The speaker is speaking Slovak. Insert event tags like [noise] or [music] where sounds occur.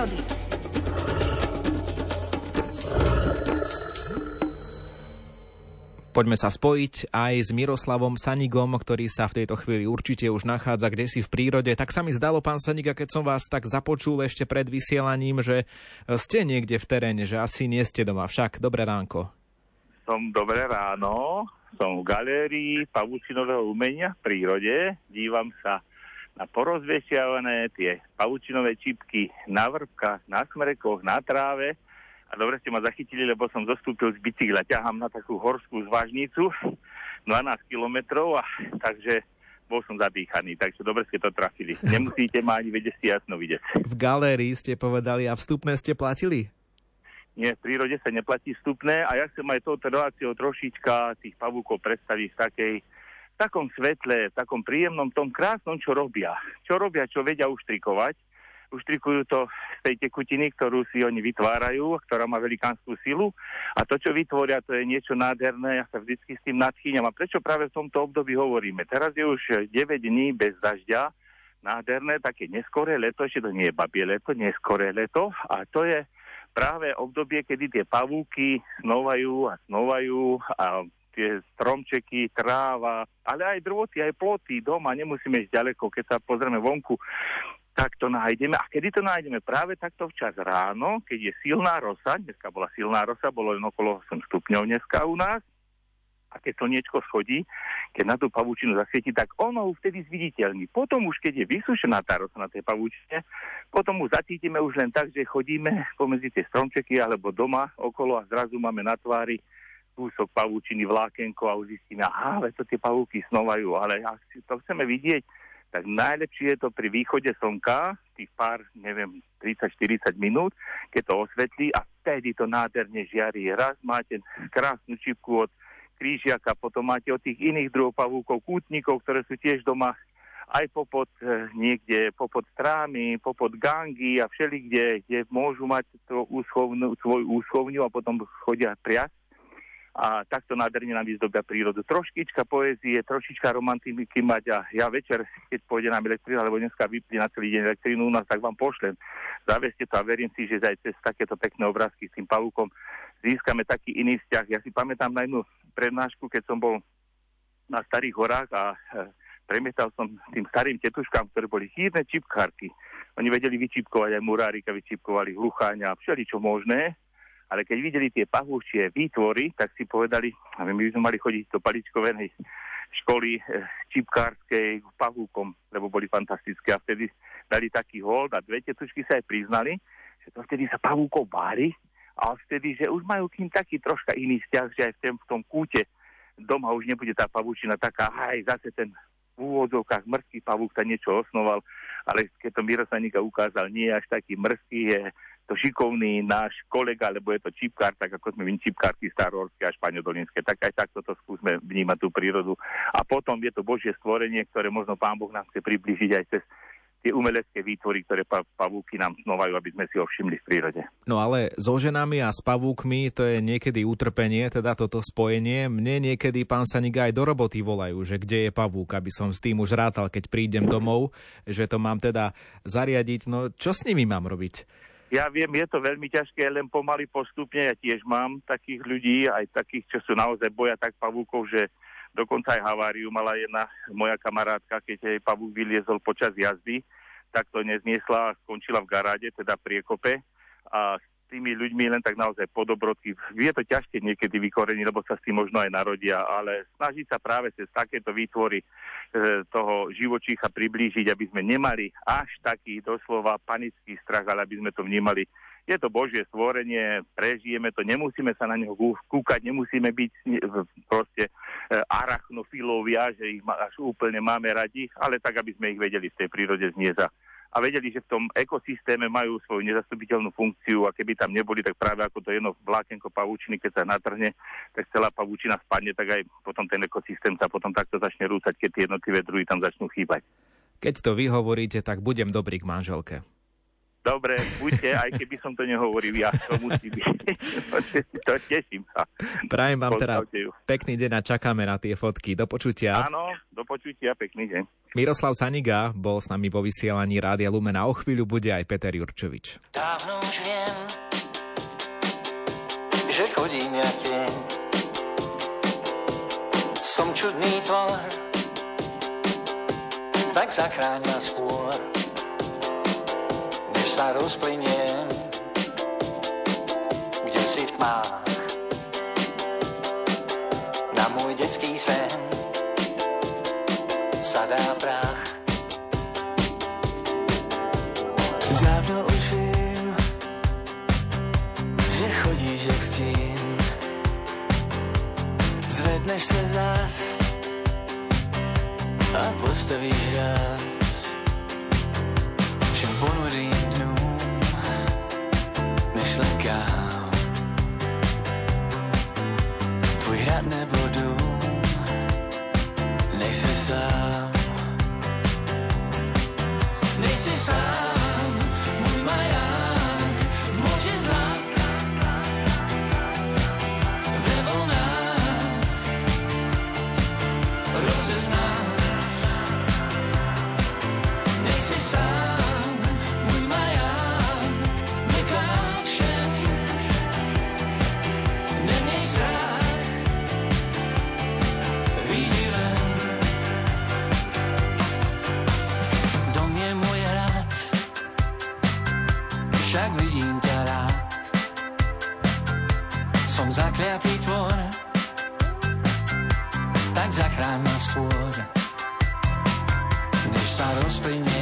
prírody. Poďme sa spojiť aj s Miroslavom Sanigom, ktorý sa v tejto chvíli určite už nachádza kde si v prírode. Tak sa mi zdalo, pán Saniga, keď som vás tak započul ešte pred vysielaním, že ste niekde v teréne, že asi nie ste doma. Však, dobré ránko. Som dobré ráno, som v galérii pavučinového umenia v prírode, dívam sa na porozvešiavané tie pavučinové čipky na vrpkách, na smrekoch, na tráve, a dobre ste ma zachytili, lebo som zostúpil z bicykla. Ťahám na takú horskú zvážnicu 12 kilometrov a takže bol som zadýchaný, takže dobre ste to trafili. Nemusíte ma ani vedieť si jasno vidieť. V galérii ste povedali a vstupné ste platili? Nie, v prírode sa neplatí vstupné a ja chcem aj touto reláciou trošička tých pavúkov predstaviť v takej takom svetle, v takom príjemnom, tom krásnom, čo robia. Čo robia, čo vedia uštrikovať uštrikujú to z tej tekutiny, ktorú si oni vytvárajú, ktorá má velikánsku silu. A to, čo vytvoria, to je niečo nádherné. Ja sa vždycky s tým nadchýňam. A prečo práve v tomto období hovoríme? Teraz je už 9 dní bez dažďa, nádherné, také neskoré leto, ešte to nie je babie leto, neskoré leto. A to je práve obdobie, kedy tie pavúky snovajú a snovajú a tie stromčeky, tráva, ale aj drôty, aj ploty doma, nemusíme ísť ďaleko, keď sa pozrieme vonku tak to nájdeme. A kedy to nájdeme? Práve takto včas ráno, keď je silná rosa, dneska bola silná rosa, bolo len okolo 8 stupňov dneska u nás, a keď slniečko schodí, keď na tú pavúčinu zasvieti, tak ono už vtedy zviditeľný. Potom už, keď je vysušená tá rosa na tej pavúčine, potom už zacítime už len tak, že chodíme pomedzi tie stromčeky alebo doma okolo a zrazu máme na tvári kúsok pavúčiny, vlákenko a už zistíme, aha, to tie pavúky snovajú, ale ak si to chceme vidieť, tak najlepšie je to pri východe slnka, tých pár, neviem, 30-40 minút, keď to osvetlí a vtedy to nádherne žiari. Raz máte krásnu čipku od krížiaka, potom máte od tých iných druhov pavúkov, kútnikov, ktoré sú tiež doma aj popod e, niekde, popod strámy, popod gangy a všeli, kde, kde môžu mať to úschovnú, svoju úschovňu a potom chodia priasť a takto nádherne nám vyzdobia prírodu. Troškička poézie, trošička romantiky mať a ja večer, keď pôjde nám elektrina, alebo dneska vypne na celý deň elektrínu u nás, tak vám pošlem. Zaveste to a verím si, že aj cez takéto pekné obrázky s tým pavúkom získame taký iný vzťah. Ja si pamätám na jednu prednášku, keď som bol na Starých horách a e, premietal som tým starým tetuškám, ktoré boli chýrne čipkárky. Oni vedeli vyčipkovať aj murárika, vyčipkovali hlucháňa a všeličo možné ale keď videli tie pahúšie výtvory, tak si povedali, my by sme mali chodiť do paličkovenej školy eh, čipkárskej pahúkom, lebo boli fantastické. A vtedy dali taký hold a dve tetušky sa aj priznali, že to vtedy sa pavúkov báli a vtedy, že už majú kým taký troška iný vzťah, že aj v, tém, v tom kúte doma už nebude tá pavúčina taká, aj zase ten v úvodzovkách mrzký pavúk sa niečo osnoval, ale keď to Mirosanika ukázal, nie až taký mrzký, je to šikovný náš kolega, lebo je to čipkár, tak ako sme my čipkárky starohorské a špaňodolinské, tak aj takto to skúsme vnímať tú prírodu. A potom je to Božie stvorenie, ktoré možno Pán Boh nám chce približiť aj cez tie umelecké výtvory, ktoré pa- pavúky nám snovajú, aby sme si ho všimli v prírode. No ale so ženami a s pavúkmi to je niekedy utrpenie, teda toto spojenie. Mne niekedy pán Saniga aj do roboty volajú, že kde je pavúk, aby som s tým už rátal, keď prídem domov, že to mám teda zariadiť. No čo s nimi mám robiť? Ja viem, je to veľmi ťažké, len pomaly postupne. Ja tiež mám takých ľudí, aj takých, čo sú naozaj boja tak pavúkov, že dokonca aj haváriu mala jedna moja kamarátka, keď jej pavúk vyliezol počas jazdy, tak to nezniesla a skončila v garáde, teda priekope. A tými ľuďmi len tak naozaj po dobrodky. Je to ťažké niekedy vykoreniť, lebo sa s tým možno aj narodia, ale snažiť sa práve cez takéto výtvory e, toho živočícha priblížiť, aby sme nemali až taký doslova panický strach, ale aby sme to vnímali je to Božie stvorenie, prežijeme to, nemusíme sa na neho kúkať, nemusíme byť proste e, arachnofilovia, že ich až úplne máme radi, ale tak, aby sme ich vedeli v tej prírode znieza a vedeli, že v tom ekosystéme majú svoju nezastupiteľnú funkciu a keby tam neboli, tak práve ako to jedno vlákenko pavúčiny, keď sa natrhne, tak celá pavúčina spadne, tak aj potom ten ekosystém sa potom takto začne rúcať, keď tie jednotlivé druhy tam začnú chýbať. Keď to vy hovoríte, tak budem dobrý k manželke. Dobre, buďte, aj keby som to nehovoril, ja to musí byť. [laughs] to teším sa. Prajem vám teda pekný deň a čakáme na tie fotky. Do počutia. Áno, do počutia, pekný deň. Miroslav Saniga bol s nami vo vysielaní Rádia Lumena. O chvíľu bude aj Peter Jurčovič. Dávno už viem, že chodím ja tieň. Som čudný tvor, tak zachráň ma skôr, než sa rozplyniem, kde si v tmách. Na môj detský sen sadá prach. Dávno už viem, že chodíš jak stín. Zvedneš sa zás a postavíš raz. sun. Však vidím ťa rád. Som zakliatý tvor, tak zachráň ma skôr, než sa rozplyniem,